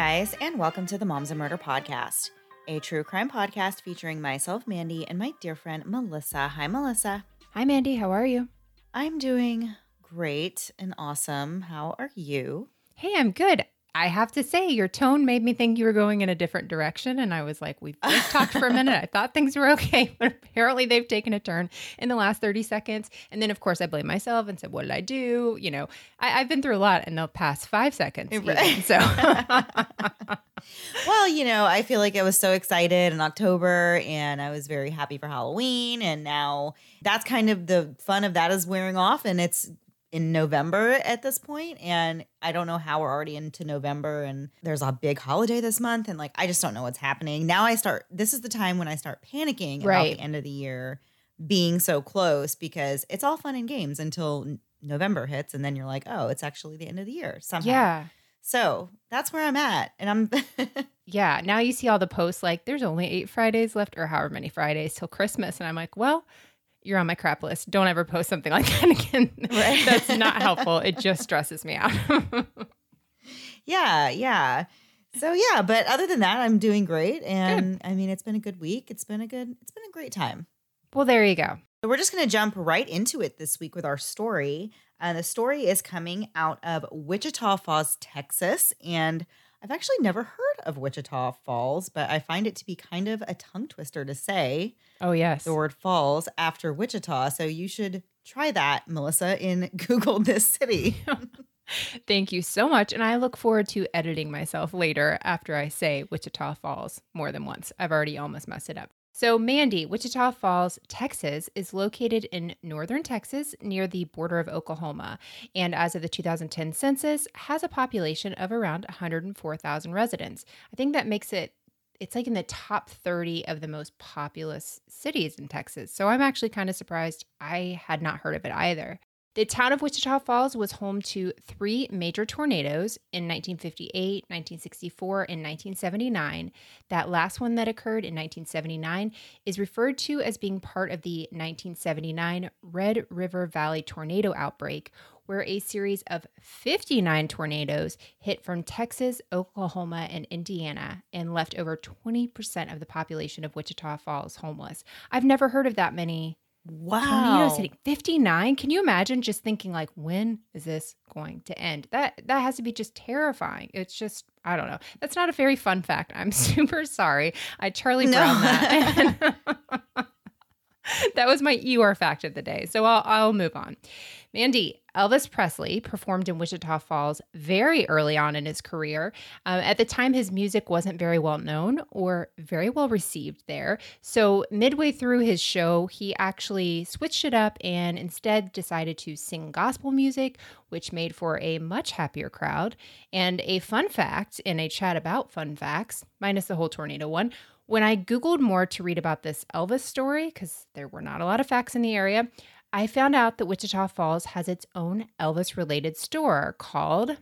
guys, and welcome to the Moms and Murder Podcast, a true crime podcast featuring myself, Mandy, and my dear friend, Melissa. Hi, Melissa. Hi, Mandy. How are you? I'm doing great and awesome. How are you? Hey, I'm good. I have to say, your tone made me think you were going in a different direction. And I was like, we've just talked for a minute. I thought things were okay, but apparently they've taken a turn in the last 30 seconds. And then, of course, I blame myself and said, what did I do? You know, I, have been through a lot in the past five seconds. Even, so. well, you know, I feel like I was so excited in October and I was very happy for Halloween. And now that's kind of the fun of that is wearing off. And it's in November at this point, and I don't know how we're already into November and there's a big holiday this month and like I just don't know what's happening. Now I start this is the time when I start panicking right. about the end of the year being so close because it's all fun and games until November hits and then you're like, "Oh, it's actually the end of the year somehow." Yeah. So, that's where I'm at and I'm Yeah, now you see all the posts like there's only 8 Fridays left or however many Fridays till Christmas and I'm like, "Well, you're on my crap list. Don't ever post something like that again. Right. That's not helpful. It just stresses me out. yeah, yeah. So yeah, but other than that, I'm doing great. And good. I mean, it's been a good week. It's been a good, it's been a great time. Well, there you go. So we're just going to jump right into it this week with our story. And the story is coming out of Wichita Falls, Texas. And I've actually never heard of Wichita Falls, but I find it to be kind of a tongue twister to say. Oh, yes. The word falls after Wichita. So you should try that, Melissa, in Google this city. Thank you so much. And I look forward to editing myself later after I say Wichita Falls more than once. I've already almost messed it up. So, Mandy, Wichita Falls, Texas, is located in northern Texas near the border of Oklahoma, and as of the 2010 census, has a population of around 104,000 residents. I think that makes it it's like in the top 30 of the most populous cities in Texas. So I'm actually kind of surprised I had not heard of it either. The town of Wichita Falls was home to three major tornadoes in 1958, 1964, and 1979. That last one that occurred in 1979 is referred to as being part of the 1979 Red River Valley tornado outbreak, where a series of 59 tornadoes hit from Texas, Oklahoma, and Indiana and left over 20% of the population of Wichita Falls homeless. I've never heard of that many Wow. Tornadoes hitting 59. Can you imagine just thinking like when is this going to end? That that has to be just terrifying. It's just I don't know. That's not a very fun fact. I'm super sorry. I Charlie Brown no. that. that was my Eeyore fact of the day. So I'll I'll move on. Mandy, Elvis Presley performed in Wichita Falls very early on in his career. Um, at the time, his music wasn't very well known or very well received there. So, midway through his show, he actually switched it up and instead decided to sing gospel music, which made for a much happier crowd. And a fun fact in a chat about fun facts, minus the whole tornado one, when I Googled more to read about this Elvis story, because there were not a lot of facts in the area, I found out that Wichita Falls has its own Elvis related store called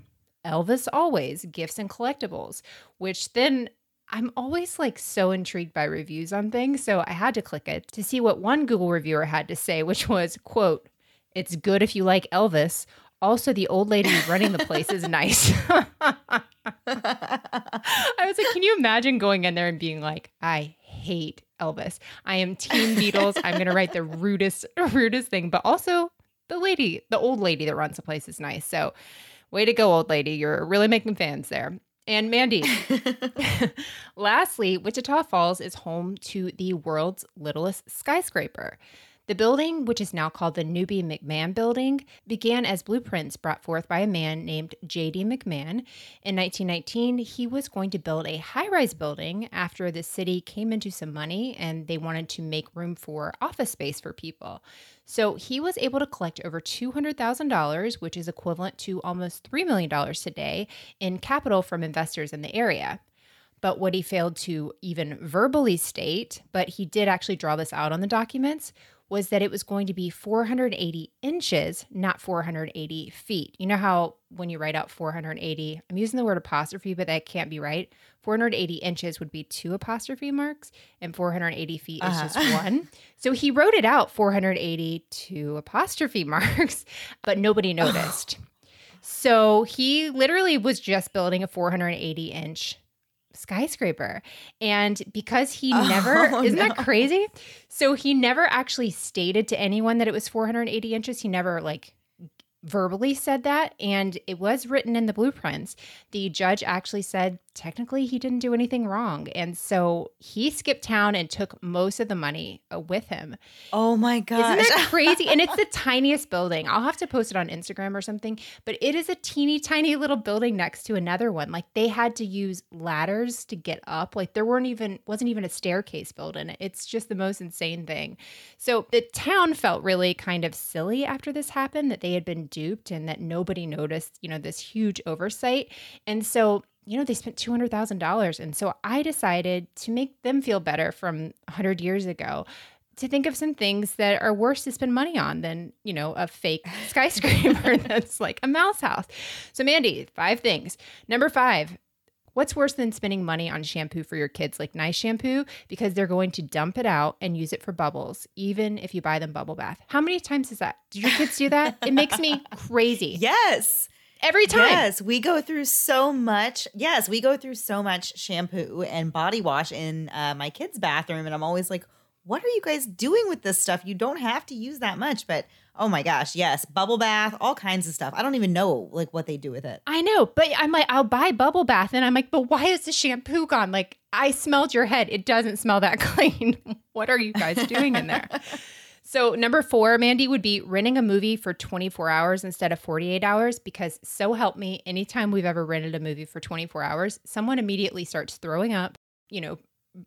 Elvis Always Gifts and Collectibles, which then I'm always like so intrigued by reviews on things. So I had to click it to see what one Google reviewer had to say, which was, quote, it's good if you like Elvis. Also, the old lady running the place is nice. I was like, can you imagine going in there and being like, I hate Elvis. I am Team Beatles. I'm gonna write the rudest, rudest thing, but also the lady, the old lady that runs the place is nice. So, way to go, old lady. You're really making fans there. And Mandy, lastly, Wichita Falls is home to the world's littlest skyscraper. The building, which is now called the Newby McMahon Building, began as blueprints brought forth by a man named J.D. McMahon. In 1919, he was going to build a high rise building after the city came into some money and they wanted to make room for office space for people. So he was able to collect over $200,000, which is equivalent to almost $3 million today, in capital from investors in the area. But what he failed to even verbally state, but he did actually draw this out on the documents, was that it was going to be 480 inches, not 480 feet. You know how when you write out 480, I'm using the word apostrophe, but that can't be right. 480 inches would be two apostrophe marks, and 480 feet uh-huh. is just one. so he wrote it out 480 two apostrophe marks, but nobody noticed. So he literally was just building a 480 inch skyscraper. And because he oh, never, Oh, isn't no. that crazy? So he never actually stated to anyone that it was 480 inches. He never like verbally said that. And it was written in the blueprints. The judge actually said technically he didn't do anything wrong. And so he skipped town and took most of the money uh, with him. Oh my gosh. Isn't that crazy? and it's the tiniest building. I'll have to post it on Instagram or something, but it is a teeny tiny little building next to another one. Like they had to use ladders to get up. Like there weren't even wasn't even a staircase built in it. It's just the most insane thing. So the town felt really kind of silly after this happened that they had been duped and that nobody noticed, you know, this huge oversight. And so you know, they spent $200,000. And so I decided to make them feel better from 100 years ago to think of some things that are worse to spend money on than, you know, a fake skyscraper that's like a mouse house. So, Mandy, five things. Number five, what's worse than spending money on shampoo for your kids, like nice shampoo, because they're going to dump it out and use it for bubbles, even if you buy them bubble bath? How many times is that? Do your kids do that? It makes me crazy. yes. Every time. Yes, we go through so much. Yes, we go through so much shampoo and body wash in uh, my kids' bathroom, and I'm always like, "What are you guys doing with this stuff? You don't have to use that much." But oh my gosh, yes, bubble bath, all kinds of stuff. I don't even know like what they do with it. I know, but I'm like, I'll buy bubble bath, and I'm like, but why is the shampoo gone? Like, I smelled your head. It doesn't smell that clean. what are you guys doing in there? So, number four, Mandy, would be renting a movie for 24 hours instead of 48 hours because, so help me, anytime we've ever rented a movie for 24 hours, someone immediately starts throwing up, you know,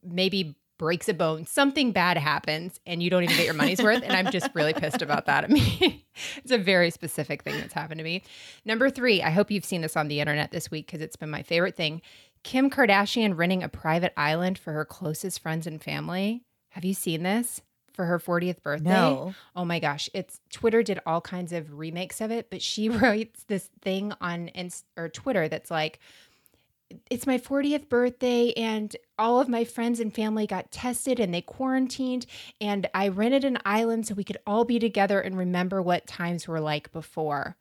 maybe breaks a bone, something bad happens, and you don't even get your money's worth. And I'm just really pissed about that. I mean, it's a very specific thing that's happened to me. Number three, I hope you've seen this on the internet this week because it's been my favorite thing. Kim Kardashian renting a private island for her closest friends and family. Have you seen this? For her 40th birthday. No. Oh my gosh, it's Twitter did all kinds of remakes of it, but she writes this thing on Inst- or Twitter that's like it's my 40th birthday and all of my friends and family got tested and they quarantined and I rented an island so we could all be together and remember what times were like before.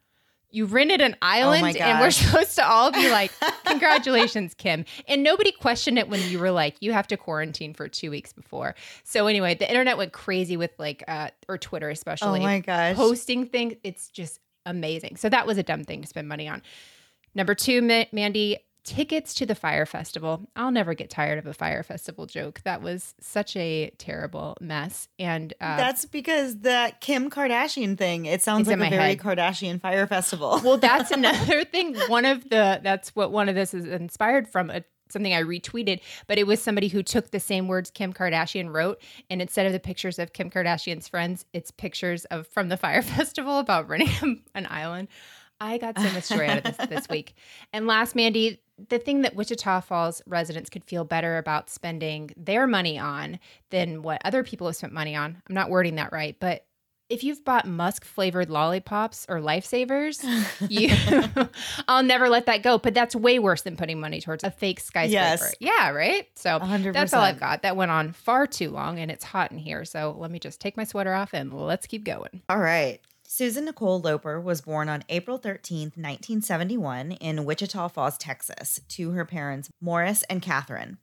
You rented an island and we're supposed to all be like, Congratulations, Kim. And nobody questioned it when you were like, You have to quarantine for two weeks before. So, anyway, the internet went crazy with like, uh, or Twitter Oh especially, my gosh. posting things. It's just amazing. So, that was a dumb thing to spend money on. Number two, Ma- Mandy, tickets to the Fyre festival. I'll never get tired of a Fyre festival joke. That was such a terrible mess. And uh, That's because that Kim Kardashian thing. It sounds like a very head. Kardashian Fyre festival. well, that's another thing. One of the that's what one of this is inspired from. A, something I retweeted, but it was somebody who took the same words Kim Kardashian wrote, and instead of the pictures of Kim Kardashian's friends, it's pictures of from the Fyre festival about renting an island. I got so much joy out of this this week. And last, Mandy, the thing that Wichita Falls residents could feel better about spending their money on than what other people have spent money on. I'm not wording that right, but if you've bought musk flavored lollipops or lifesavers, you I'll never let that go. But that's way worse than putting money towards a fake skyscraper. Yes. Yeah, right? So 100%. that's all I've got. That went on far too long and it's hot in here. So let me just take my sweater off and let's keep going. All right. Susan Nicole Loper was born on April 13, 1971, in Wichita Falls, Texas, to her parents Morris and Catherine.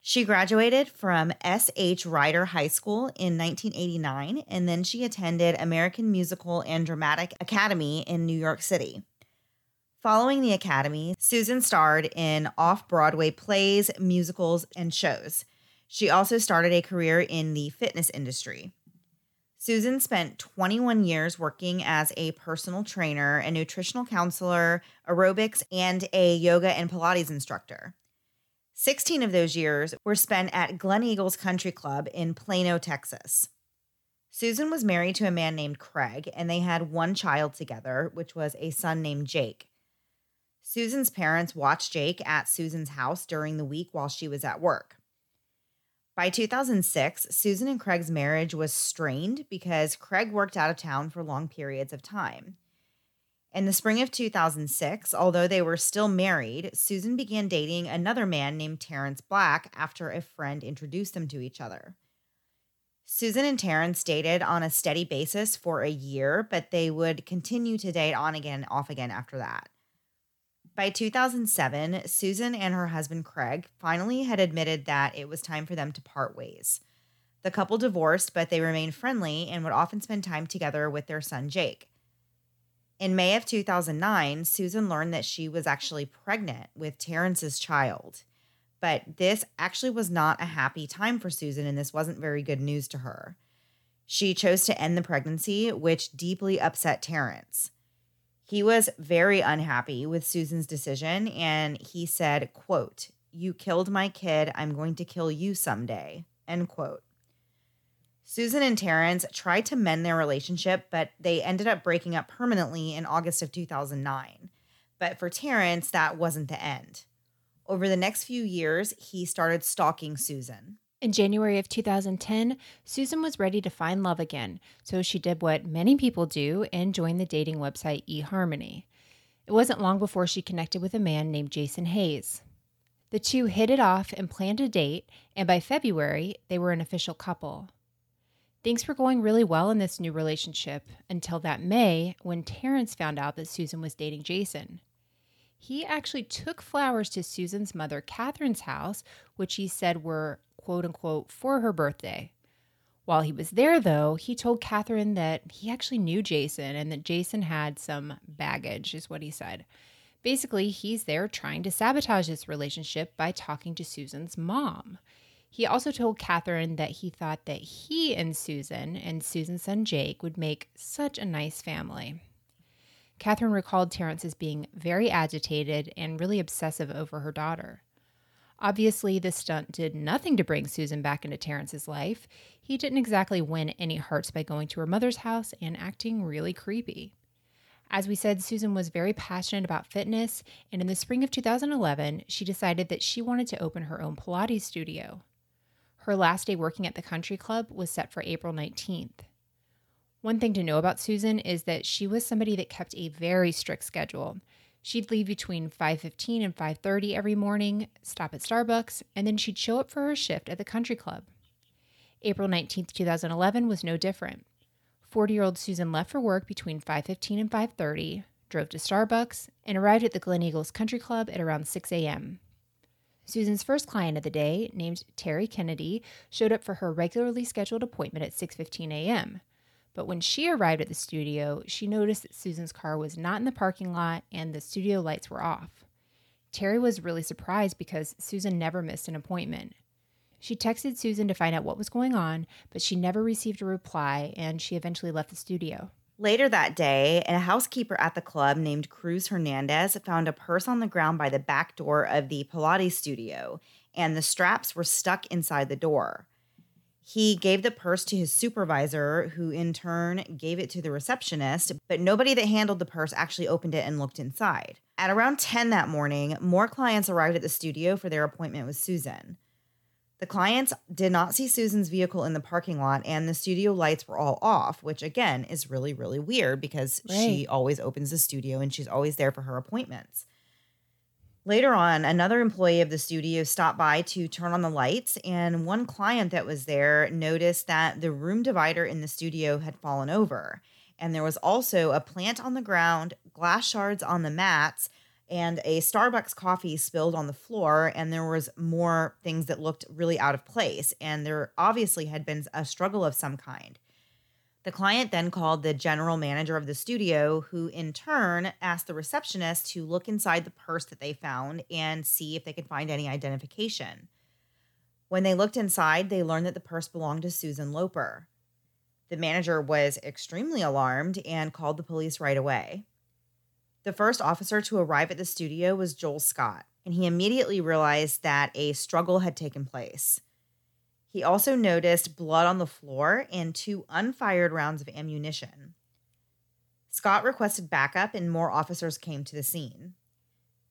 She graduated from S.H. Rider High School in 1989, and then she attended American Musical and Dramatic Academy in New York City. Following the academy, Susan starred in off Broadway plays, musicals, and shows. She also started a career in the fitness industry. Susan spent 21 years working as a personal trainer, a nutritional counselor, aerobics, and a yoga and Pilates instructor. 16 of those years were spent at Glen Eagles Country Club in Plano, Texas. Susan was married to a man named Craig, and they had one child together, which was a son named Jake. Susan's parents watched Jake at Susan's house during the week while she was at work. By 2006, Susan and Craig's marriage was strained because Craig worked out of town for long periods of time. In the spring of 2006, although they were still married, Susan began dating another man named Terrence Black after a friend introduced them to each other. Susan and Terrence dated on a steady basis for a year, but they would continue to date on again, off again after that. By 2007, Susan and her husband Craig finally had admitted that it was time for them to part ways. The couple divorced, but they remained friendly and would often spend time together with their son Jake. In May of 2009, Susan learned that she was actually pregnant with Terrence's child. But this actually was not a happy time for Susan, and this wasn't very good news to her. She chose to end the pregnancy, which deeply upset Terrence. He was very unhappy with Susan's decision, and he said, quote, You killed my kid. I'm going to kill you someday. End quote. Susan and Terrence tried to mend their relationship, but they ended up breaking up permanently in August of 2009. But for Terrence, that wasn't the end. Over the next few years, he started stalking Susan. In January of 2010, Susan was ready to find love again, so she did what many people do and joined the dating website eHarmony. It wasn't long before she connected with a man named Jason Hayes. The two hit it off and planned a date, and by February, they were an official couple. Things were going really well in this new relationship until that May when Terrence found out that Susan was dating Jason he actually took flowers to Susan's mother, Catherine's house, which he said were quote unquote for her birthday. While he was there, though, he told Catherine that he actually knew Jason and that Jason had some baggage, is what he said. Basically, he's there trying to sabotage this relationship by talking to Susan's mom. He also told Catherine that he thought that he and Susan and Susan's son Jake would make such a nice family. Catherine recalled Terrence as being very agitated and really obsessive over her daughter. Obviously, this stunt did nothing to bring Susan back into Terrence's life. He didn't exactly win any hearts by going to her mother's house and acting really creepy. As we said, Susan was very passionate about fitness, and in the spring of 2011, she decided that she wanted to open her own Pilates studio. Her last day working at the country club was set for April 19th. One thing to know about Susan is that she was somebody that kept a very strict schedule. She'd leave between 5:15 and 5:30 every morning, stop at Starbucks, and then she'd show up for her shift at the country club. April 19, 2011 was no different. 40-year-old Susan left for work between 5:15 and 5:30, drove to Starbucks, and arrived at the Glen Eagles Country Club at around 6 a.m. Susan's first client of the day, named Terry Kennedy, showed up for her regularly scheduled appointment at 6:15 a.m. But when she arrived at the studio, she noticed that Susan's car was not in the parking lot and the studio lights were off. Terry was really surprised because Susan never missed an appointment. She texted Susan to find out what was going on, but she never received a reply and she eventually left the studio. Later that day, a housekeeper at the club named Cruz Hernandez found a purse on the ground by the back door of the Pilates studio, and the straps were stuck inside the door. He gave the purse to his supervisor, who in turn gave it to the receptionist, but nobody that handled the purse actually opened it and looked inside. At around 10 that morning, more clients arrived at the studio for their appointment with Susan. The clients did not see Susan's vehicle in the parking lot, and the studio lights were all off, which again is really, really weird because right. she always opens the studio and she's always there for her appointments. Later on, another employee of the studio stopped by to turn on the lights, and one client that was there noticed that the room divider in the studio had fallen over. And there was also a plant on the ground, glass shards on the mats, and a Starbucks coffee spilled on the floor. And there was more things that looked really out of place. And there obviously had been a struggle of some kind. The client then called the general manager of the studio, who in turn asked the receptionist to look inside the purse that they found and see if they could find any identification. When they looked inside, they learned that the purse belonged to Susan Loper. The manager was extremely alarmed and called the police right away. The first officer to arrive at the studio was Joel Scott, and he immediately realized that a struggle had taken place. He also noticed blood on the floor and two unfired rounds of ammunition. Scott requested backup, and more officers came to the scene.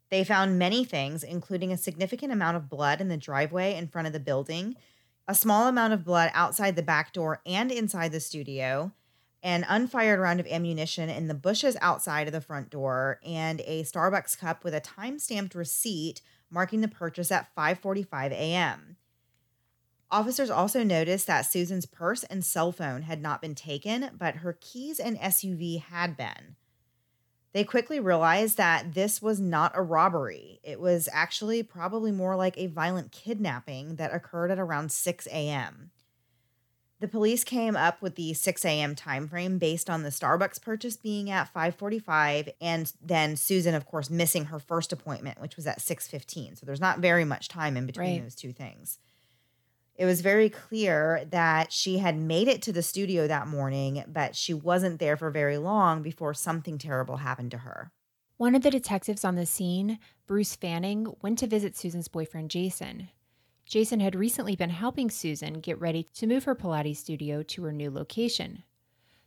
They found many things, including a significant amount of blood in the driveway in front of the building, a small amount of blood outside the back door and inside the studio, an unfired round of ammunition in the bushes outside of the front door, and a Starbucks cup with a time stamped receipt marking the purchase at 5:45 a.m. Officers also noticed that Susan's purse and cell phone had not been taken, but her keys and SUV had been. They quickly realized that this was not a robbery. It was actually probably more like a violent kidnapping that occurred at around 6 a.m. The police came up with the 6 a.m. time frame based on the Starbucks purchase being at 5:45 and then Susan of course missing her first appointment which was at 6:15. So there's not very much time in between Right. those two things. It was very clear that she had made it to the studio that morning, but she wasn't there for very long before something terrible happened to her. One of the detectives on the scene, Bruce Fanning, went to visit Susan's boyfriend, Jason. Jason had recently been helping Susan get ready to move her Pilates studio to her new location.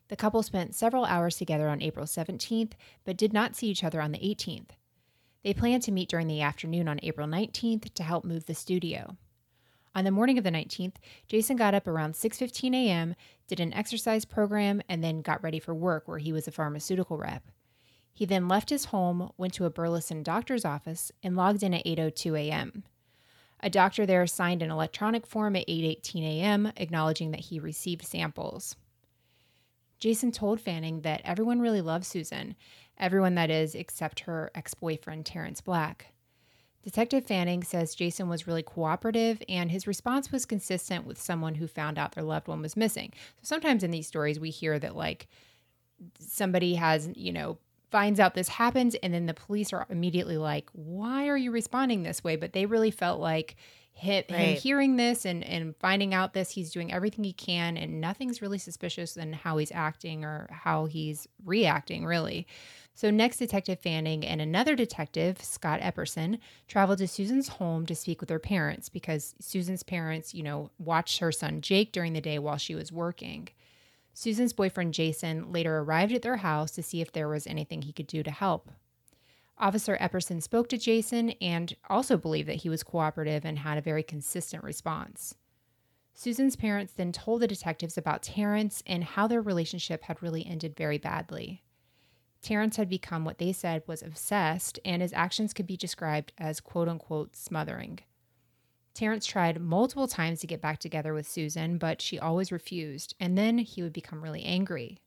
The couple spent several hours together on April 17th, but did not see each other on the 18th. They planned to meet during the afternoon on April 19th to help move the studio. On the morning of the 19th, Jason got up around 6:15 a.m., did an exercise program, and then got ready for work where he was a pharmaceutical rep. He then left his home, went to a Burleson doctor's office, and logged in at 8:02 a.m. A doctor there signed an electronic form at 8:18 a.m. acknowledging that he received samples. Jason told Fanning that everyone really loves Susan, everyone that is except her ex-boyfriend Terrence Black. Detective Fanning says Jason was really cooperative and his response was consistent with someone who found out their loved one was missing. So sometimes in these stories we hear that like somebody has, you know, finds out this happens and then the police are immediately like, "Why are you responding this way?" But they really felt like him, him Right. hearing this and and finding out this, he's doing everything he can and nothing's really suspicious in how he's acting or how he's reacting really. So next Detective Fanning and another detective, Scott Epperson, traveled to Susan's home to speak with her parents because Susan's parents, you know, watched her son Jake during the day while she was working. Susan's boyfriend Jason later arrived at their house to see if there was anything he could do to help. Officer Epperson spoke to Jason and also believed that he was cooperative and had a very consistent response. Susan's parents then told the detectives about Terrence and how their relationship had really ended very badly. Terrence had become what they said was obsessed, and his actions could be described as quote unquote smothering. Terrence tried multiple times to get back together with Susan, but she always refused, and then he would become really angry.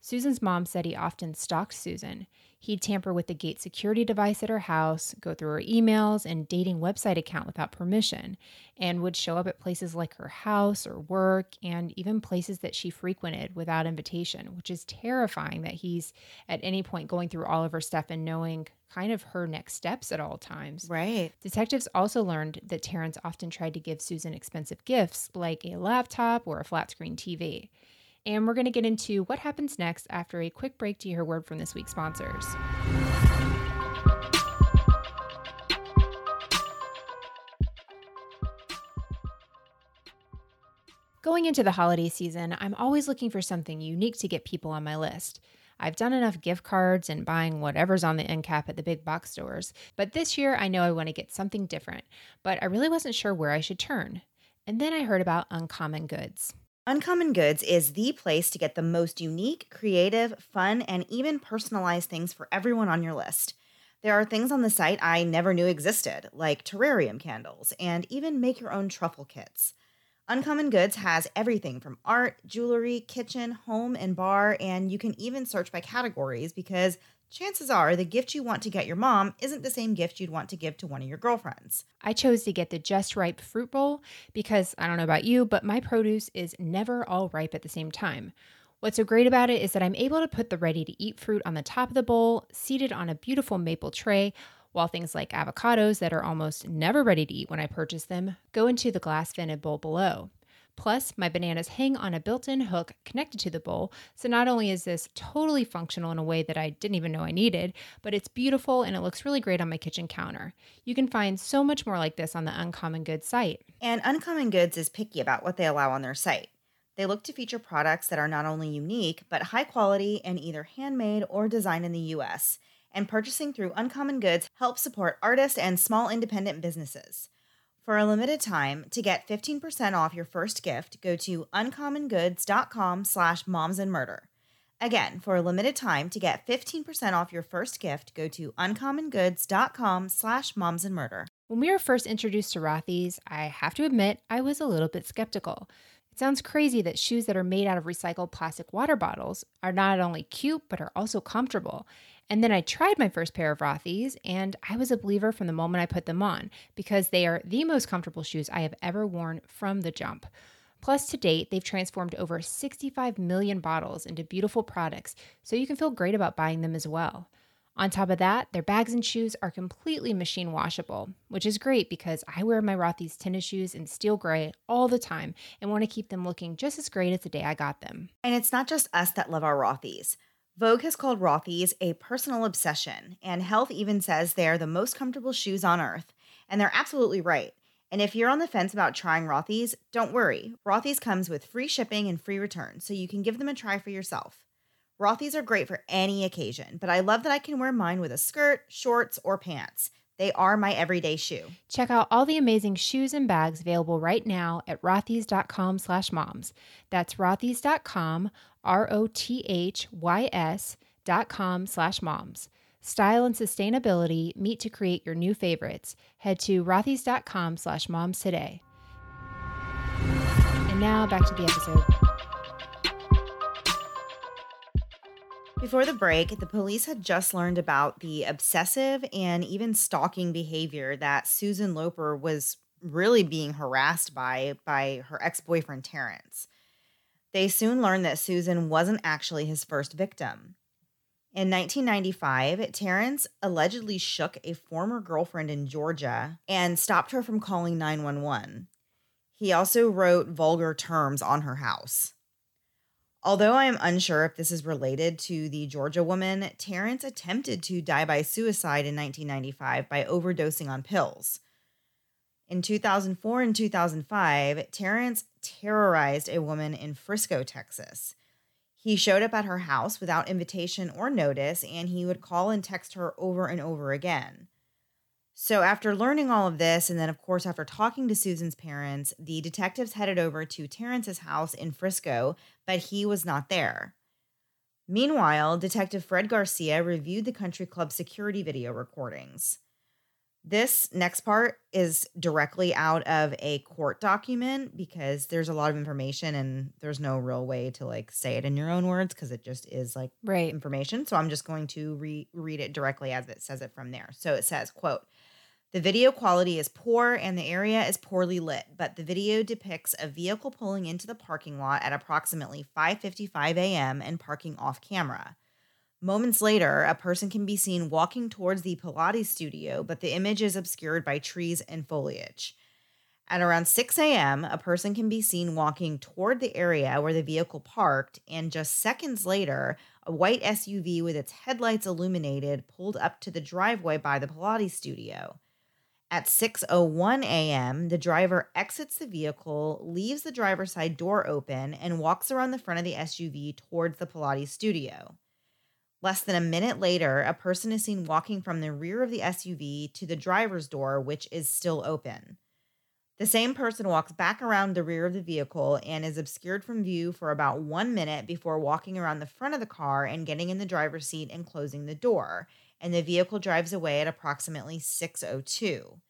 Susan's mom said he often stalked Susan. He'd tamper with the gate security device at her house, go through her emails and dating website account without permission, and would show up at places like her house or work, and even places that she frequented without invitation, which is terrifying that he's at any point going through all of her stuff and knowing kind of her next steps at all times. Right. Detectives also learned that Terrence often tried to give Susan expensive gifts like a laptop or a flat screen TV. And we're going to get into what happens next after a quick break to hear a word from this week's sponsors. Going into the holiday season, I'm always looking for something unique to get people on my list. I've done enough gift cards and buying whatever's on the end cap at the big box stores, but this year I know I want to get something different, but I really wasn't sure where I should turn. And then I heard about Uncommon Goods. Uncommon Goods is the place to get the most unique, creative, fun, and even personalized things for everyone on your list. There are things on the site I never knew existed, like terrarium candles and even make your own truffle kits. Uncommon Goods has everything from art, jewelry, kitchen, home, and bar, and you can even search by categories because chances are the gift you want to get your mom isn't the same gift you'd want to give to one of your girlfriends. I chose to get the Just Ripe Fruit Bowl because I don't know about you, but my produce is never all ripe at the same time. What's so great about it is that I'm able to put the ready to eat fruit on the top of the bowl, seated on a beautiful maple tray, while things like avocados that are almost never ready to eat when I purchase them go into the glass vented bowl below. Plus, my bananas hang on a built in hook connected to the bowl, so not only is this totally functional in a way that I didn't even know I needed, but it's beautiful and it looks really great on my kitchen counter. You can find so much more like this on the Uncommon Goods site. And Uncommon Goods is picky about what they allow on their site. They look to feature products that are not only unique, but high quality and either handmade or designed in the US. And purchasing through Uncommon Goods helps support artists and small independent businesses. For a limited time, to get 15% off your first gift, go to uncommongoods.com slash momsandmurder. Again, for a limited time, to get 15% off your first gift, go to uncommongoods.com slash momsandmurder. When we were first introduced to Rothy's, I have to admit I was a little bit skeptical. It sounds crazy that shoes that are made out of recycled plastic water bottles are not only cute, but are also comfortable. And then I tried my first pair of Rothy's, and I was a believer from the moment I put them on because they are the most comfortable shoes I have ever worn from the jump. Plus, to date, they've transformed over 65 million bottles into beautiful products, so you can feel great about buying them as well. On top of that, their bags and shoes are completely machine washable, which is great because I wear my Rothy's tennis shoes in steel gray all the time and want to keep them looking just as great as the day I got them. And it's not just us that love our Rothy's. Vogue has called Rothy's a personal obsession, and Health even says they're the most comfortable shoes on earth. And they're absolutely right. And if you're on the fence about trying Rothy's, don't worry. Rothy's comes with free shipping and free returns, so you can give them a try for yourself. Rothy's are great for any occasion, but I love that I can wear mine with a skirt, shorts, or pants. They are my everyday shoe. Check out all the amazing shoes and bags available right now at rothys.com slash moms. That's rothys.com, R-O-T-H-Y-S dot com slash moms. Style and sustainability meet to create your new favorites. Head to rothys.com slash moms today. And now back to the episode. Before the break, the police had just learned about the obsessive and even stalking behavior that Susan Loper was really being harassed by by her ex-boyfriend Terrence. They soon learned that Susan wasn't actually his first victim. In 1995, Terrence allegedly shook a former girlfriend in Georgia and stopped her from calling 911. He also wrote vulgar terms on her house. Although I am unsure if this is related to the Georgia woman, Terrence attempted to die by suicide in 1995 by overdosing on pills. In 2004 and 2005, Terrence terrorized a woman in Frisco, Texas. He showed up at her house without invitation or notice, and he would call and text her over and over again. So, after learning all of this, and then, of course, after talking to Susan's parents, the detectives headed over to Terrence's house in Frisco, but he was not there. Meanwhile, Detective Fred Garcia reviewed the country club security video recordings. This next part is directly out of a court document because there's a lot of information and there's no real way to like say it in your own words because it just is like Right. information. So I'm just going to re- read it directly as it says it from there. So it says, quote, the video quality is poor and the area is poorly lit, but the video depicts a vehicle pulling into the parking lot at approximately 5:55 a.m. and parking off camera. Moments later, a person can be seen walking towards the Pilates studio, but the image is obscured by trees and foliage. At around 6 a.m., a person can be seen walking toward the area where the vehicle parked, and just seconds later, a white SUV with its headlights illuminated pulled up to the driveway by the Pilates studio. At 6:01 a.m., the driver exits the vehicle, leaves the driver's side door open, and walks around the front of the SUV towards the Pilates studio. Less than a minute later, a person is seen walking from the rear of the SUV to the driver's door, which is still open. The same person walks back around the rear of the vehicle and is obscured from view for about one minute before walking around the front of the car and getting in the driver's seat and closing the door. And the vehicle drives away at approximately 602.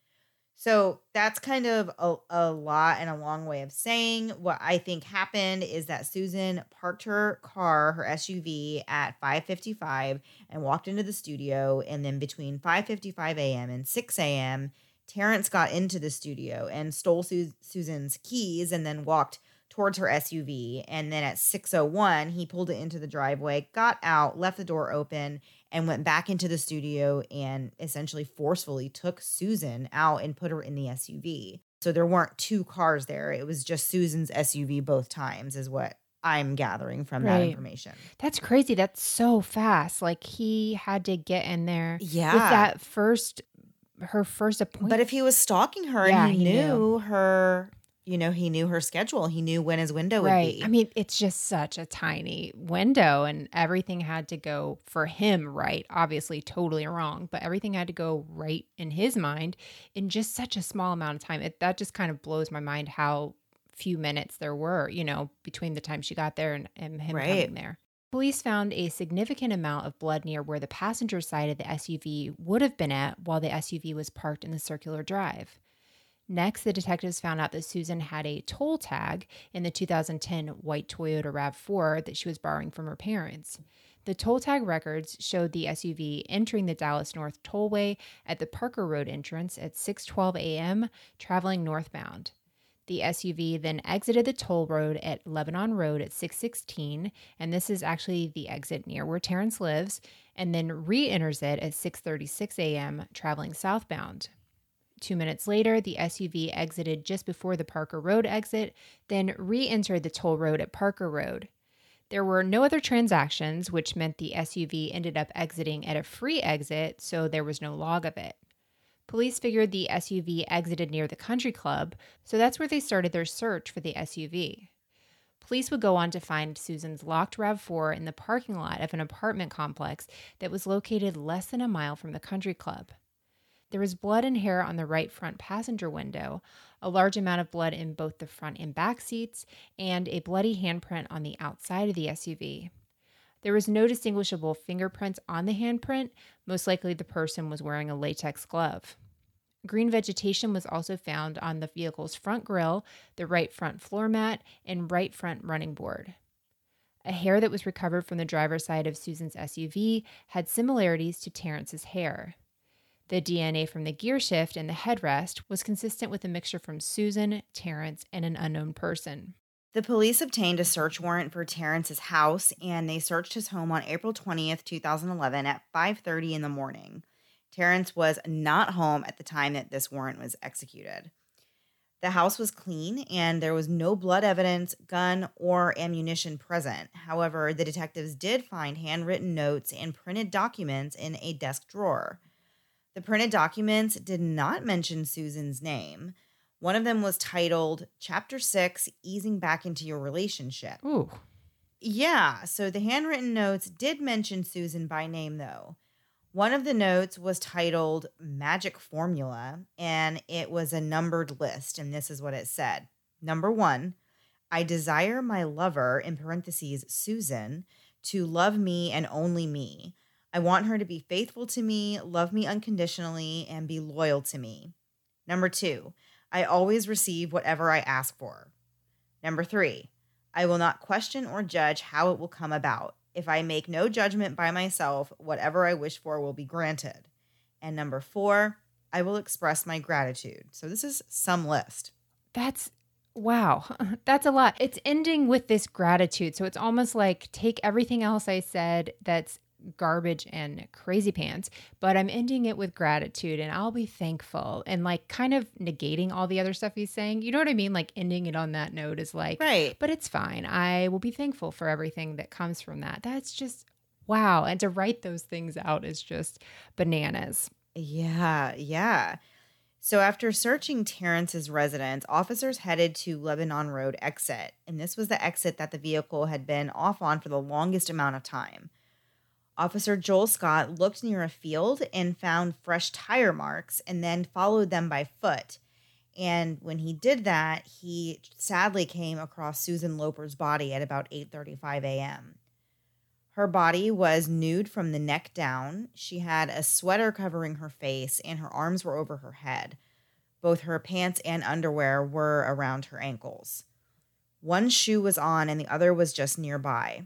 So that's kind of a, a lot and a long way of saying what I think happened is that Susan parked her car, her SUV at 5:55 and walked into the studio and then between 5:55 a.m. and 6 a.m. Terrence got into the studio and stole Su- Susan's keys and then walked towards her SUV and then at 6:01 he pulled it into the driveway, got out, left the door open and went back into the studio and essentially forcefully took Susan out and put her in the SUV. So there weren't two cars there. It was just Susan's SUV both times, is what I'm gathering from that information. That's crazy. That's so fast. Like he had to get in there Yeah. with that first, her first appointment. But if he was stalking her Yeah, and he, he knew, knew. her, you know, he knew her schedule, he knew when his window would right. be. I mean, it's just such a tiny window, and everything had to go for him right. Obviously, totally wrong, but everything had to go right in his mind in just such a small amount of time. It that just kind of blows my mind how few minutes there were, you know, between the time she got there and, and him Right. coming there. Police found a significant amount of blood near where the passenger side of the SUV would have been at while the SUV was parked in the circular drive. Next, the detectives found out that Susan had a toll tag in the 2010 white Toyota RAV4 that she was borrowing from her parents. The toll tag records showed the SUV entering the Dallas North Tollway at the Parker Road entrance at 6:12 a.m., traveling northbound. The SUV then exited the toll road at Lebanon Road at 616, and this is actually the exit near where Terrence lives, and then re-enters it at 6:36 a.m., traveling southbound. Two minutes later, the SUV exited just before the Parker Road exit, then re entered the toll road at Parker Road. There were no other transactions, which meant the SUV ended up exiting at a free exit, so there was no log of it. Police figured the SUV exited near the country club, so that's where they started their search for the SUV. Police would go on to find Susan's locked RAV4 in the parking lot of an apartment complex that was located less than a mile from the country club. There was blood and hair on the right front passenger window, a large amount of blood in both the front and back seats, and a bloody handprint on the outside of the SUV. There was no distinguishable fingerprints on the handprint, most likely the person was wearing a latex glove. Green vegetation was also found on the vehicle's front grille, the right front floor mat, and right front running board. A hair that was recovered from the driver's side of Susan's SUV had similarities to Terrence's hair. The DNA from the gear shift and the headrest was consistent with a mixture from Susan, Terrence, and an unknown person. The police obtained a search warrant for Terrence's house and they searched his home on April 20th, 2011 at 5:30 in the morning. Terrence was not home at the time that this warrant was executed. The house was clean and there was no blood evidence, gun, or ammunition present. However, the detectives did find handwritten notes and printed documents in a desk drawer. The printed documents did not mention Susan's name. One of them was titled Chapter 6 Easing Back into Your Relationship. Ooh. Yeah, so the handwritten notes did mention Susan by name, though. One of the notes was titled Magic Formula, and it was a numbered list. And this is what it said Number one, I desire my lover, in parentheses, Susan, to love me and only me. I want her to be faithful to me, love me unconditionally, and be loyal to me. Number two, I always receive whatever I ask for. Number three, I will not question or judge how it will come about. If I make no judgment by myself, whatever I wish for will be granted. And number four, I will express my gratitude. So this is some list. That's wow. That's a lot. It's ending with this gratitude. So it's almost like take everything else I said that's garbage and crazy pants, but I'm ending it with gratitude and I'll be thankful and like kind of negating all the other stuff he's saying. You know what I mean? Like ending it on that note is like, right. But it's fine. I will be thankful for everything that comes from that. That's just wow. And to write those things out is just bananas. Yeah, yeah. So after searching Terrence's residence, officers headed to Lebanon Road exit, and this was the exit that the vehicle had been off on for the longest amount of time. Officer Joel Scott looked near a field and found fresh tire marks and then followed them by foot. And when he did that, he sadly came across Susan Loper's body at about 8:35 a.m. Her body was nude from the neck down. She had a sweater covering her face and her arms were over her head. Both her pants and underwear were around her ankles. One shoe was on and the other was just nearby.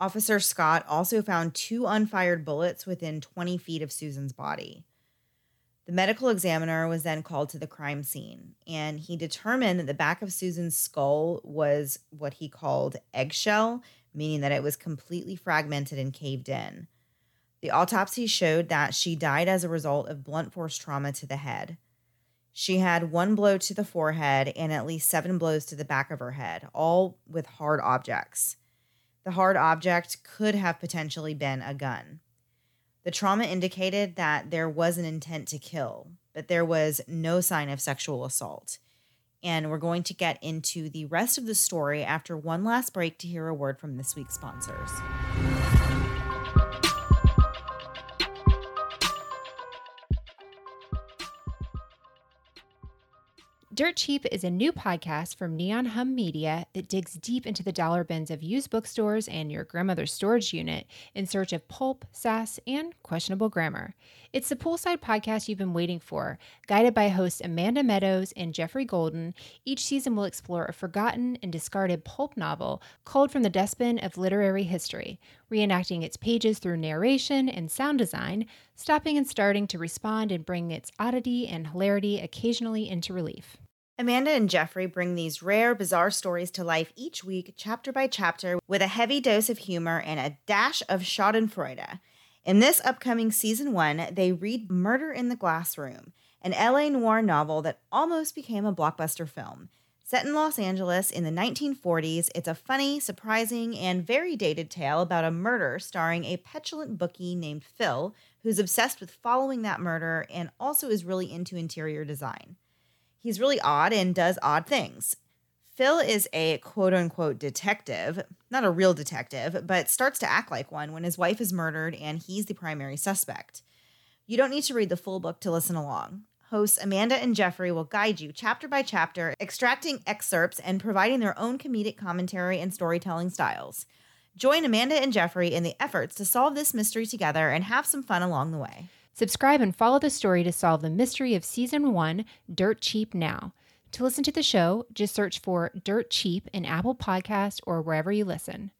Officer Scott also found two unfired bullets within 20 feet of Susan's body. The medical examiner was then called to the crime scene, and he determined that the back of Susan's skull was what he called eggshell, meaning that it was completely fragmented and caved in. The autopsy showed that she died as a result of blunt force trauma to the head. She had one blow to the forehead and at least seven blows to the back of her head, all with hard objects. The hard object could have potentially been a gun. The trauma indicated that there was an intent to kill, but there was no sign of sexual assault. And we're going to get into the rest of the story after one last break to hear a word from this week's sponsors. Dirt Cheap is a new podcast from Neon Hum Media that digs deep into the dollar bins of used bookstores and your grandmother's storage unit in search of pulp, sass, and questionable grammar. It's the poolside podcast you've been waiting for. Guided by hosts Amanda Meadows and Jeffrey Golden, each season will explore a forgotten and discarded pulp novel culled from the dustbin of literary history, reenacting its pages through narration and sound design, stopping and starting to respond and bring its oddity and hilarity occasionally into relief. Amanda and Jeffrey bring these rare, bizarre stories to life each week, chapter by chapter, with a heavy dose of humor and a dash of Schadenfreude. In this upcoming season one, they read Murder in the Glass Room, an LA noir novel that almost became a blockbuster film. Set in Los Angeles in the 1940s, it's a funny, surprising, and very dated tale about a murder starring a petulant bookie named Phil, who's obsessed with following that murder and also is really into interior design. He's really odd and does odd things. Phil is a quote unquote detective, not a real detective, but starts to act like one when his wife is murdered and he's the primary suspect. You don't need to read the full book to listen along. Hosts Amanda and Jeffrey will guide you chapter by chapter, extracting excerpts and providing their own comedic commentary and storytelling styles. Join Amanda and Jeffrey in the efforts to solve this mystery together and have some fun along the way. Subscribe and follow the story to solve the mystery of season one, Dirt Cheap Now. To listen to the show, just search for Dirt Cheap in Apple Podcast or wherever you listen.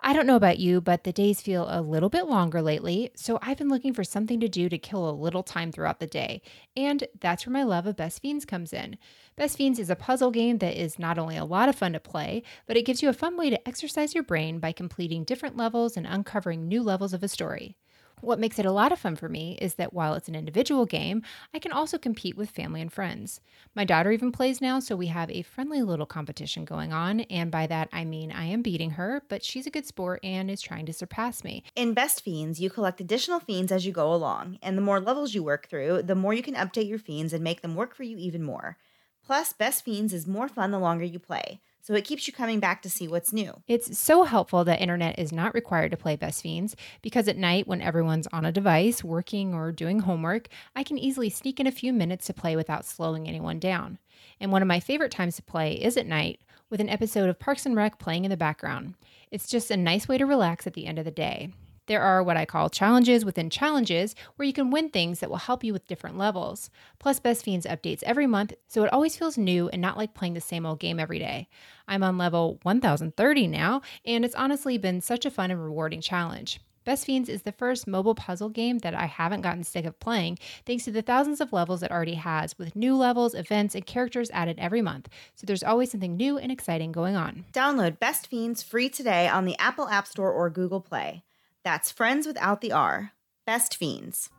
I don't know about you, but the days feel a little bit longer lately, so I've been looking for something to do to kill a little time throughout the day. And that's where my love of Best Fiends comes in. Best Fiends is a puzzle game that is not only a lot of fun to play, but it gives you a fun way to exercise your brain by completing different levels and uncovering new levels of a story. What makes it a lot of fun for me is that while it's an individual game, I can also compete with family and friends. My daughter even plays now, so we have a friendly little competition going on, and by that I mean I am beating her, but she's a good sport and is trying to surpass me. In Best Fiends, you collect additional fiends as you go along, and the more levels you work through, the more you can update your fiends and make them work for you even more. Plus, Best Fiends is more fun the longer you play so it keeps you coming back to see what's new. It's so helpful that internet is not required to play Best Fiends because at night, when everyone's on a device, working or doing homework, I can easily sneak in a few minutes to play without slowing anyone down. And one of my favorite times to play is at night with an episode of Parks and Rec playing in the background. It's just a nice way to relax at the end of the day. There are what I call challenges within challenges where you can win things that will help you with different levels. Plus, Best Fiends updates every month, so it always feels new and not like playing the same old game every day. I'm on level 1030 now, and it's honestly been such a fun and rewarding challenge. Best Fiends is the first mobile puzzle game that I haven't gotten sick of playing, thanks to the thousands of levels it already has, with new levels, events, and characters added every month. So there's always something new and exciting going on. Download Best Fiends free today on the Apple App Store or Google Play. That's Friends without the R. Best Fiends.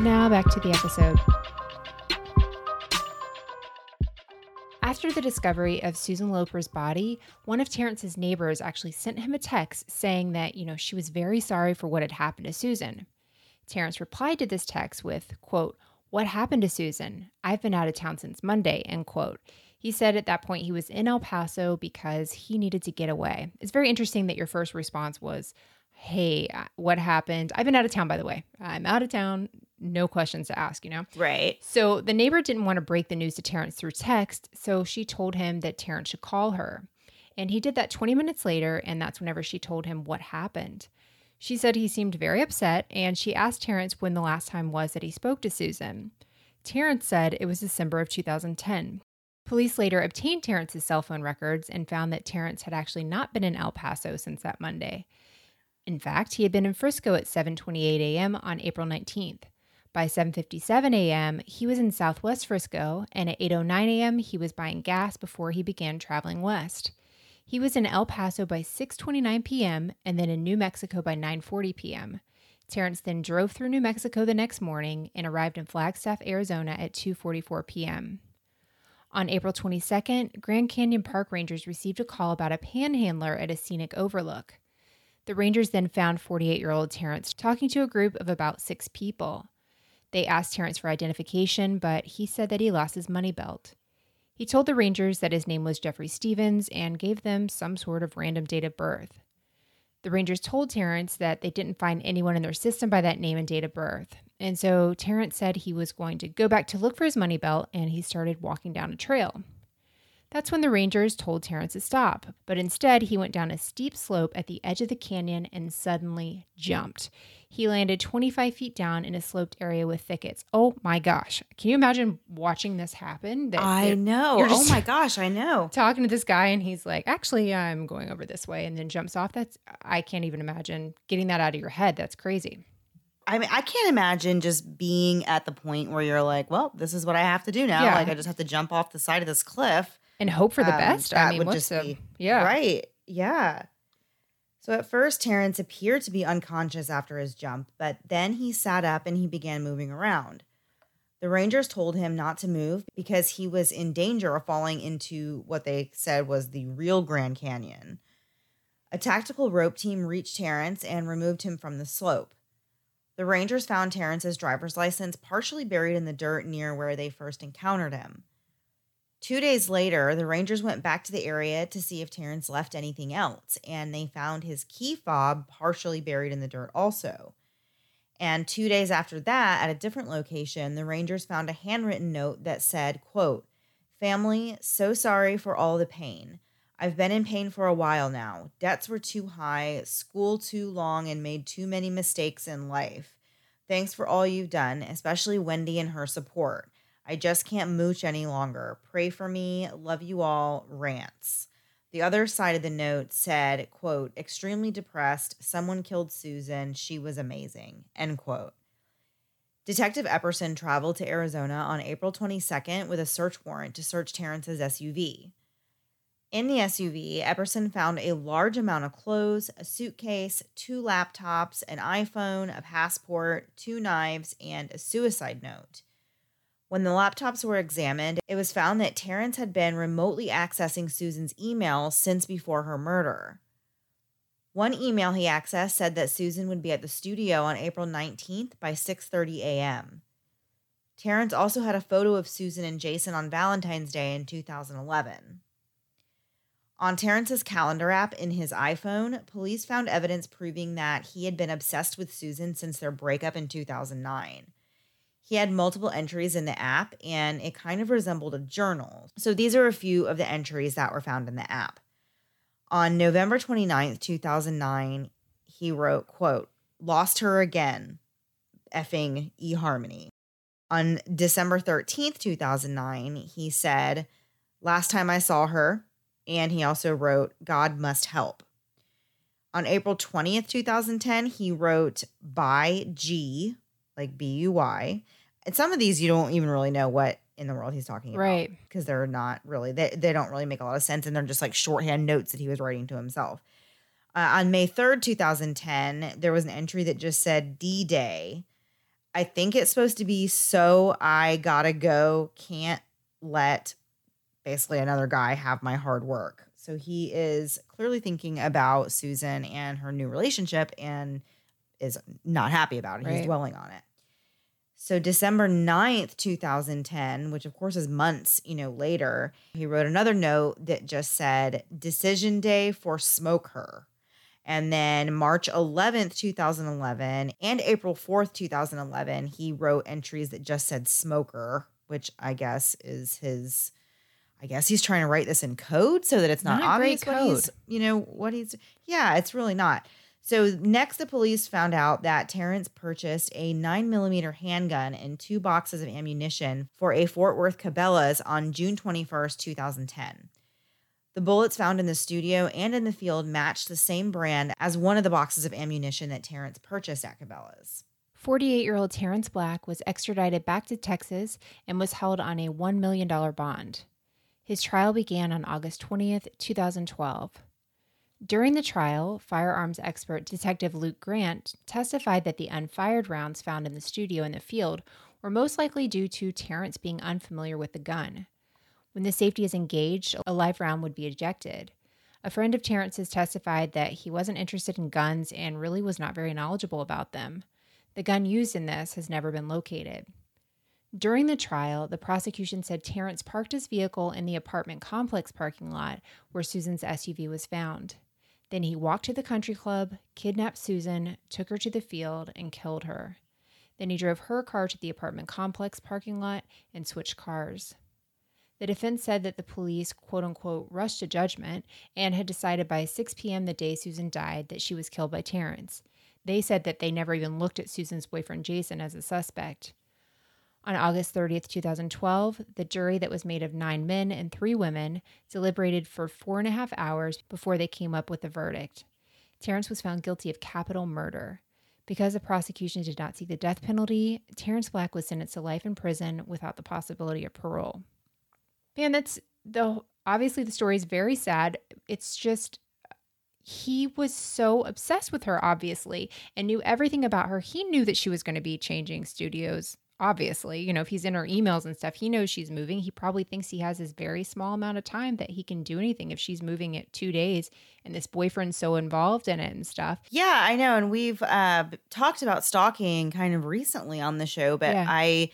Now back to the episode. After the discovery of Susan Loper's body, one of Terrence's neighbors actually sent him a text saying that, you know, she was very sorry for what had happened to Susan. Terrence replied to this text with, quote, What happened to Susan? I've been out of town since Monday, end quote. He said at that point he was in El Paso because he needed to get away. It's very interesting that your first response was, Hey, uh, what happened? I've been out of town, by the way. I'm out of town. No questions to ask, you know? Right. So the neighbor didn't want to break the news to Terrence through text, so she told him that Terrence should call her. And he did that 20 minutes later, and that's whenever she told him what happened. She said he seemed very upset, and she asked Terrence when the last time was that he spoke to Susan. Terrence said it was December of 2010. Police later obtained Terrence's cell phone records and found that Terrence had actually not been in El Paso since that Monday. In fact, he had been in Frisco at 7:28 a.m. on April 19th. By 7:57 a.m., he was in Southwest Frisco, and at 8:09 a.m., he was buying gas before he began traveling west. He was in El Paso by 6:29 p.m. and then in New Mexico by 9:40 p.m. Terrence then drove through New Mexico the next morning and arrived in Flagstaff, Arizona at 2:44 p.m. On April 22nd, Grand Canyon Park Rangers received a call about a panhandler at a scenic overlook. The Rangers then found 48 year old Terrence talking to a group of about six people. They asked Terrence for identification, but he said that he lost his money belt. He told the Rangers that his name was Jeffrey Stevens and gave them some sort of random date of birth. The Rangers told Terrence that they didn't find anyone in their system by that name and date of birth. And so Terrence said he was going to go back to look for his money belt and he started walking down a trail. That's when the rangers told Terrence to stop, but instead he went down a steep slope at the edge of the canyon and suddenly jumped. He landed 25 feet down in a sloped area with thickets. Oh my gosh. Can you imagine watching this happen? That I know. Oh my gosh, I know. Talking to this guy and he's like, "Actually, I'm going over this way." And then jumps off. That's I can't even imagine getting that out of your head. That's crazy. I mean, I can't imagine just being at the point where you're like, "Well, this is what I have to do now. Yeah. Like I just have to jump off the side of this cliff." and hope for the um, best. I mean, would just be, yeah, right, yeah. So at first, Terrence appeared to be unconscious after his jump, but then he sat up and he began moving around. The Rangers told him not to move because he was in danger of falling into what they said was the real Grand Canyon. A tactical rope team reached Terrence and removed him from the slope. The Rangers found Terrence's driver's license partially buried in the dirt near where they first encountered him. Two days later, the Rangers went back to the area to see if Terrence left anything else, and they found his key fob partially buried in the dirt also. And two days after that, at a different location, the Rangers found a handwritten note that said, quote, Family, so sorry for all the pain. I've been in pain for a while now. Debts were too high, school too long, and made too many mistakes in life. Thanks for all you've done, especially Wendy and her support. I just can't mooch any longer. Pray for me. Love you all. Rants. The other side of the note said, quote, extremely depressed. Someone killed Susan. She was amazing. End quote. Detective Epperson traveled to Arizona on April 22nd with a search warrant to search Terrence's SUV. In the SUV, Epperson found a large amount of clothes, a suitcase, two laptops, an iPhone, a passport, two knives, and a suicide note. When the laptops were examined, it was found that Terrence had been remotely accessing Susan's email since before her murder. One email he accessed said that Susan would be at the studio on April 19th by 6:30 a.m. Terrence also had a photo of Susan and Jason on Valentine's Day in 2011. On Terrence's calendar app in his iPhone, police found evidence proving that he had been obsessed with Susan since their breakup in 2009 he had multiple entries in the app and it kind of resembled a journal. So these are a few of the entries that were found in the app. On November 29th, 2009, he wrote, quote, lost her again, effing eHarmony. On December 13th, 2009, he said, last time I saw her, and he also wrote, God must help. On April 20th, 2010, he wrote, by G, like B U Y. And some of these you don't even really know what in the world he's talking about. Right. Because they're not really, they, they don't really make a lot of sense. And they're just like shorthand notes that he was writing to himself. Uh, on May 3rd, 2010, there was an entry that just said D Day. I think it's supposed to be so I gotta go, can't let basically another guy have my hard work. So he is clearly thinking about Susan and her new relationship and is not happy about it. Right. He's dwelling on it. So December 9th, 2010, which of course is months, you know, later, he wrote another note that just said decision day for smoke her. And then March 11th, 2011 and April 4th, 2011, he wrote entries that just said smoker, which I guess is his I guess he's trying to write this in code so that it's not, not obvious what he's, you know, what he's Yeah, it's really not. So next, the police found out that Terrence purchased a nine millimeter handgun and two boxes of ammunition for a Fort Worth Cabela's on June 21st, 2010. The bullets found in the studio and in the field matched the same brand as one of the boxes of ammunition that Terrence purchased at Cabela's. 48 year old Terrence Black was extradited back to Texas and was held on a $1 million bond. His trial began on August 20th, 2012. During the trial, firearms expert Detective Luke Grant testified that the unfired rounds found in the studio and the field were most likely due to Terrence being unfamiliar with the gun. When the safety is engaged, a live round would be ejected. A friend of Terrence's testified that he wasn't interested in guns and really was not very knowledgeable about them. The gun used in this has never been located. During the trial, the prosecution said Terrence parked his vehicle in the apartment complex parking lot where Susan's SUV was found. Then he walked to the country club, kidnapped Susan, took her to the field, and killed her. Then he drove her car to the apartment complex parking lot and switched cars. The defense said that the police, quote unquote, rushed to judgment and had decided by 6 p.m. the day Susan died that she was killed by Terrence. They said that they never even looked at Susan's boyfriend Jason as a suspect. On August 30th, 2012, the jury that was made of nine men and three women deliberated for four and a half hours before they came up with a verdict. Terrence was found guilty of capital murder. Because the prosecution did not seek the death penalty, Terrence Black was sentenced to life in prison without the possibility of parole. Man, that's the obviously the story is very sad. It's just he was so obsessed with her obviously and knew everything about her. He knew that she was going to be changing studios obviously, you know, if he's in her emails and stuff, he knows she's moving. He probably thinks he has this very small amount of time that he can do anything if she's moving it two days and this boyfriend's so involved in it and stuff. Yeah, I know. And we've uh, talked about stalking kind of recently on the show, but Yeah. I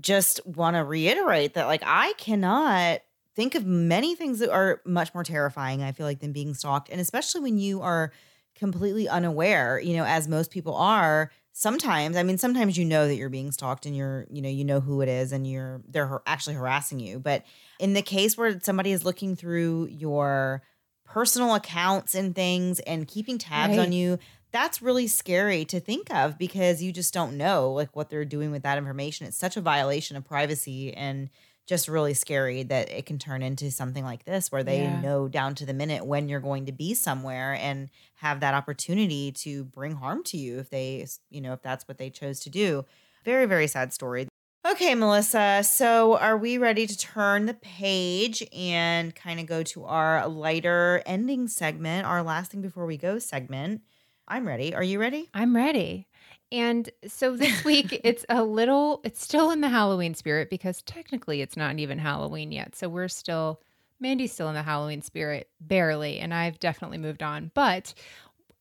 just want to reiterate that, like, I cannot think of many things that are much more terrifying, I feel like, than being stalked. And especially when you are completely unaware, you know, as most people are. Sometimes, I mean, sometimes you know that you're being stalked and you're, you know, you know who it is and you're, they're actually harassing you. But in the case where somebody is looking through your personal accounts and things and keeping tabs Right. on you, that's really scary to think of because you just don't know like what they're doing with that information. It's such a violation of privacy and just really scary that it can turn into something like this where they Yeah. know down to the minute when you're going to be somewhere and have that opportunity to bring harm to you if they, you know, if that's what they chose to do. Very, very sad story. Okay, Melissa. So, are we ready to turn the page and kind of go to our lighter ending segment, our last thing before we go segment? I'm ready. Are you ready? I'm ready. And so this week it's a little it's still in the Halloween spirit because technically it's not even Halloween yet. So we're still Mandy's still in the Halloween spirit barely and I've definitely moved on. But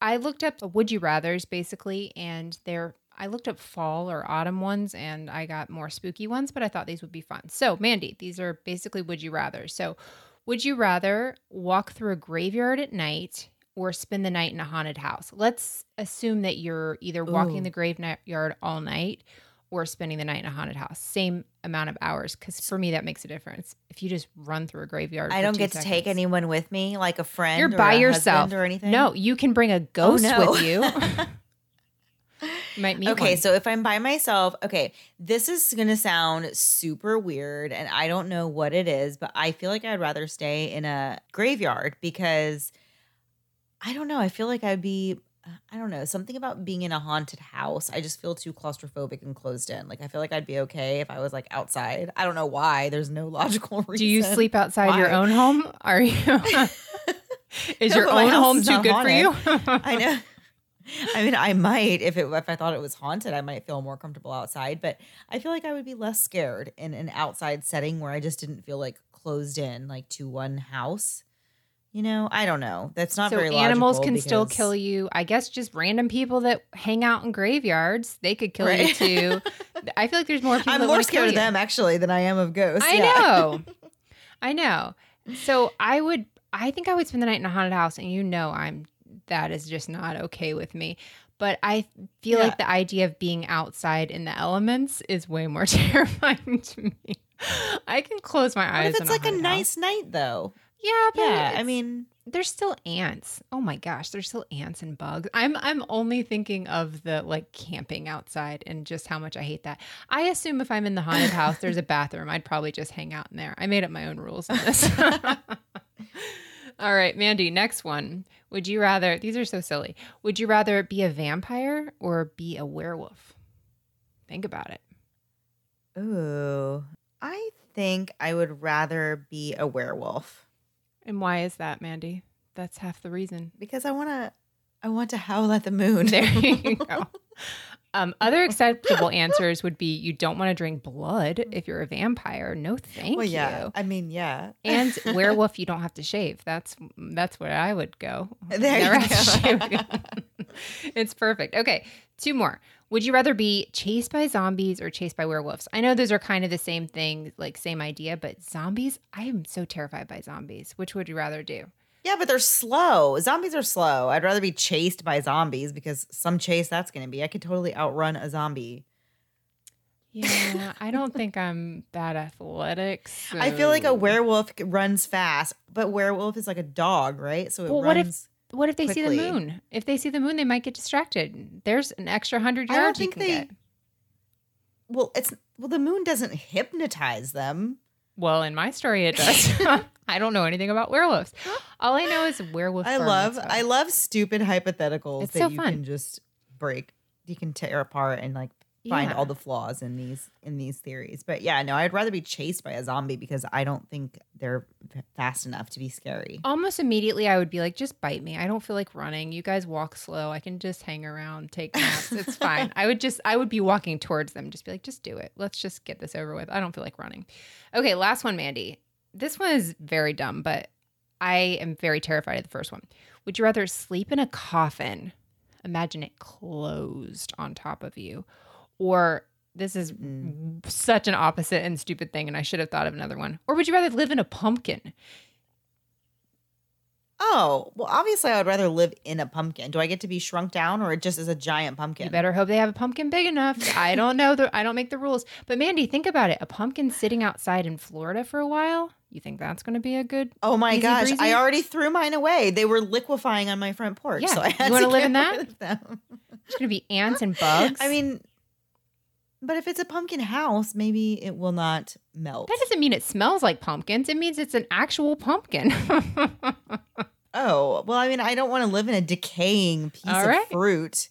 I looked up would you rathers basically and they're I looked up fall or autumn ones and I got more spooky ones, but I thought these would be fun. So, Mandy, these are basically would you rather. So, would you rather walk through a graveyard at night or spend the night in a haunted house? Let's assume that you're either walking Ooh. the graveyard all night or spending the night in a haunted house. Same amount of hours because for me that makes a difference. If you just run through a graveyard, I don't get to take anyone with me, like a friend. You're or by a yourself or anything. No, you can bring a Oh, ghost no. with you. You might meet okay, one. so if I'm by myself, okay, this is gonna sound super weird, and I don't know what it is, but I feel like I'd rather stay in a graveyard because I don't know. I feel like I'd be, uh, I don't know, something about being in a haunted house. I just feel too claustrophobic and closed in. Like I feel like I'd be okay if I was like outside. I don't know why. There's no logical reason. Do you sleep outside your own home? Are you? Is No, your own home too good for you? I know. I mean, I might if it if I thought it was haunted, I might feel more comfortable outside. But I feel like I would be less scared in an outside setting where I just didn't feel like closed in, like to one house. You know, I don't know. That's not so very animals logical can still kill you. I guess just random people that hang out in graveyards, they could kill you too. I feel like there's more people. I'm more scared of them actually than I am of ghosts. I yeah. know. I know. So I would I think I would spend the night in a haunted house and you know I'm that is just not okay with me. But I feel Yeah. like the idea of being outside in the elements is way more terrifying to me. I can close my What eyes. if in it's like a house. nice night though? Yeah, but Yeah, I mean, there's still ants. Oh my gosh, there's still ants and bugs. I'm I'm only thinking of the like camping outside and just how much I hate that. I assume if I'm in the haunted house, there's a bathroom. I'd probably just hang out in there. I made up my own rules on this. All right, Mandy, next one. Would you rather these are so silly. Would you rather be a vampire or be a werewolf? Think about it. ooh, I think I would rather be a werewolf. And why is that, Mandy? That's half the reason. because I want to I want to howl at the moon. There you go. Um, other acceptable answers would be you don't want to drink blood if you're a vampire. No, thank well, yeah. you. I mean, yeah. And werewolf, you don't have to shave. That's that's where I would go. There Never you have to shave again. it's perfect. Okay, two more. Would you rather be chased by zombies or chased by werewolves? I know those are kind of the same thing, like same idea, but zombies, I am so terrified by zombies. Which would you rather do? yeah, but they're slow. Zombies are slow. I'd rather be chased by zombies because some chase that's going to be. I could totally outrun a zombie. Yeah, I don't think I'm that athletic. I feel like a werewolf runs fast, but werewolf is like a dog, right? So it Well, runs. what if- What if they see the moon? If they see the moon, they might get distracted. There's an extra hundred I don't yards you think can they- get. well, it's well, the moon doesn't hypnotize them. Well, in my story, it does. I don't know anything about werewolves. All I know is werewolf. I love. I love stupid hypotheticals It's that so you fun. can just break. You can tear apart and like find Yeah. all the flaws in these in these theories. But yeah, no, I'd rather be chased by a zombie because I don't think they're fast enough to be scary. Almost immediately, I would be like, just bite me. I don't feel like running. You guys walk slow. I can just hang around, take naps. It's fine. I would just, I would be walking towards them, just be like, just do it. Let's just get this over with. I don't feel like running. Okay, last one, Mandy. This one is very dumb, but I am very terrified of the first one. Would you rather sleep in a coffin? Imagine it closed on top of you, or this is Mm. such an opposite and stupid thing, and I should have thought of another one. Or would you rather live in a pumpkin? Oh, well, obviously, I would rather live in a pumpkin. Do I get to be shrunk down or it just is a giant pumpkin? You better hope they have a pumpkin big enough. I don't know. The, I don't make the rules. But Mandy, think about it. A pumpkin sitting outside in Florida for a while. You think that's going to be a good? Oh my gosh, breezy? I already threw mine away. They were liquefying on my front porch. Yeah. So I You had wanna live in that? It's going to be ants and bugs. I mean, but if it's a pumpkin house, maybe it will not melt. that doesn't mean it smells like pumpkins. It means it's an actual pumpkin. Oh, well, I mean, I don't want to live in a decaying piece All of fruit.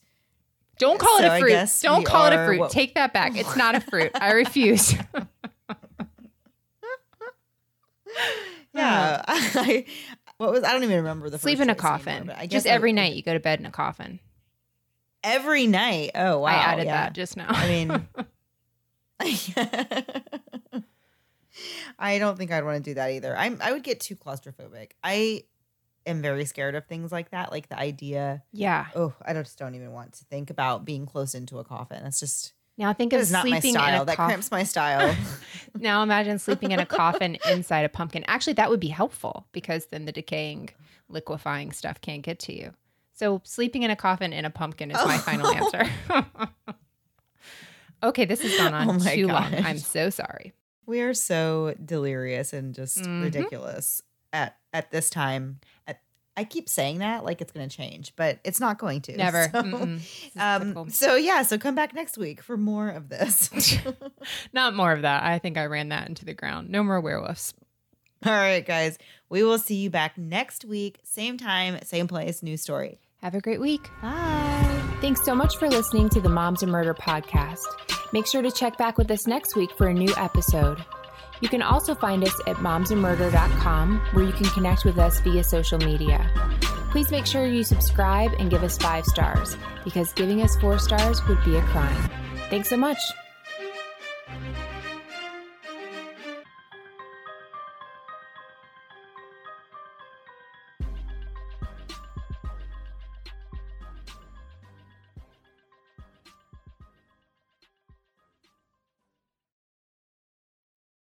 don't call So it a fruit. Don't call it a fruit. Take that back. It's not a fruit. I refuse. Yeah. I, what was, I don't even remember the Sleep in a anymore, coffin. but Just guess I- every night you go to bed in a coffin. Every night. Oh, wow. I added yeah. that just now. I mean, I don't think I'd want to do that either. I'm I would get too claustrophobic. I am very scared of things like that, like the idea. yeah. Oh, I just don't even want to think about being close into a coffin. That's just Now think of is not my sleeping in style. a That coffin. cramps my style. Now imagine sleeping in a coffin inside a pumpkin. Actually, that would be helpful because then the decaying, liquefying stuff can't get to you. So sleeping in a coffin in a pumpkin is my Oh. final answer. okay, this has gone on Oh my too long. I'm so sorry. we are so delirious and just Mhm. ridiculous at at this time. At, I keep saying that like it's going to change, but it's not going to. Never. So, um, so yeah, so come back next week for more of this. Not more of that. I think I ran that into the ground. No more werewolves. All right, guys. We will see you back next week, same time, same place, new story. Have a great week. Bye. Thanks so much for listening to the Moms and Murder podcast. Make sure to check back with us next week for a new episode. You can also find us at momsandmurder.com where you can connect with us via social media. Please make sure you subscribe and give us five stars because giving us four stars would be a crime. Thanks so much.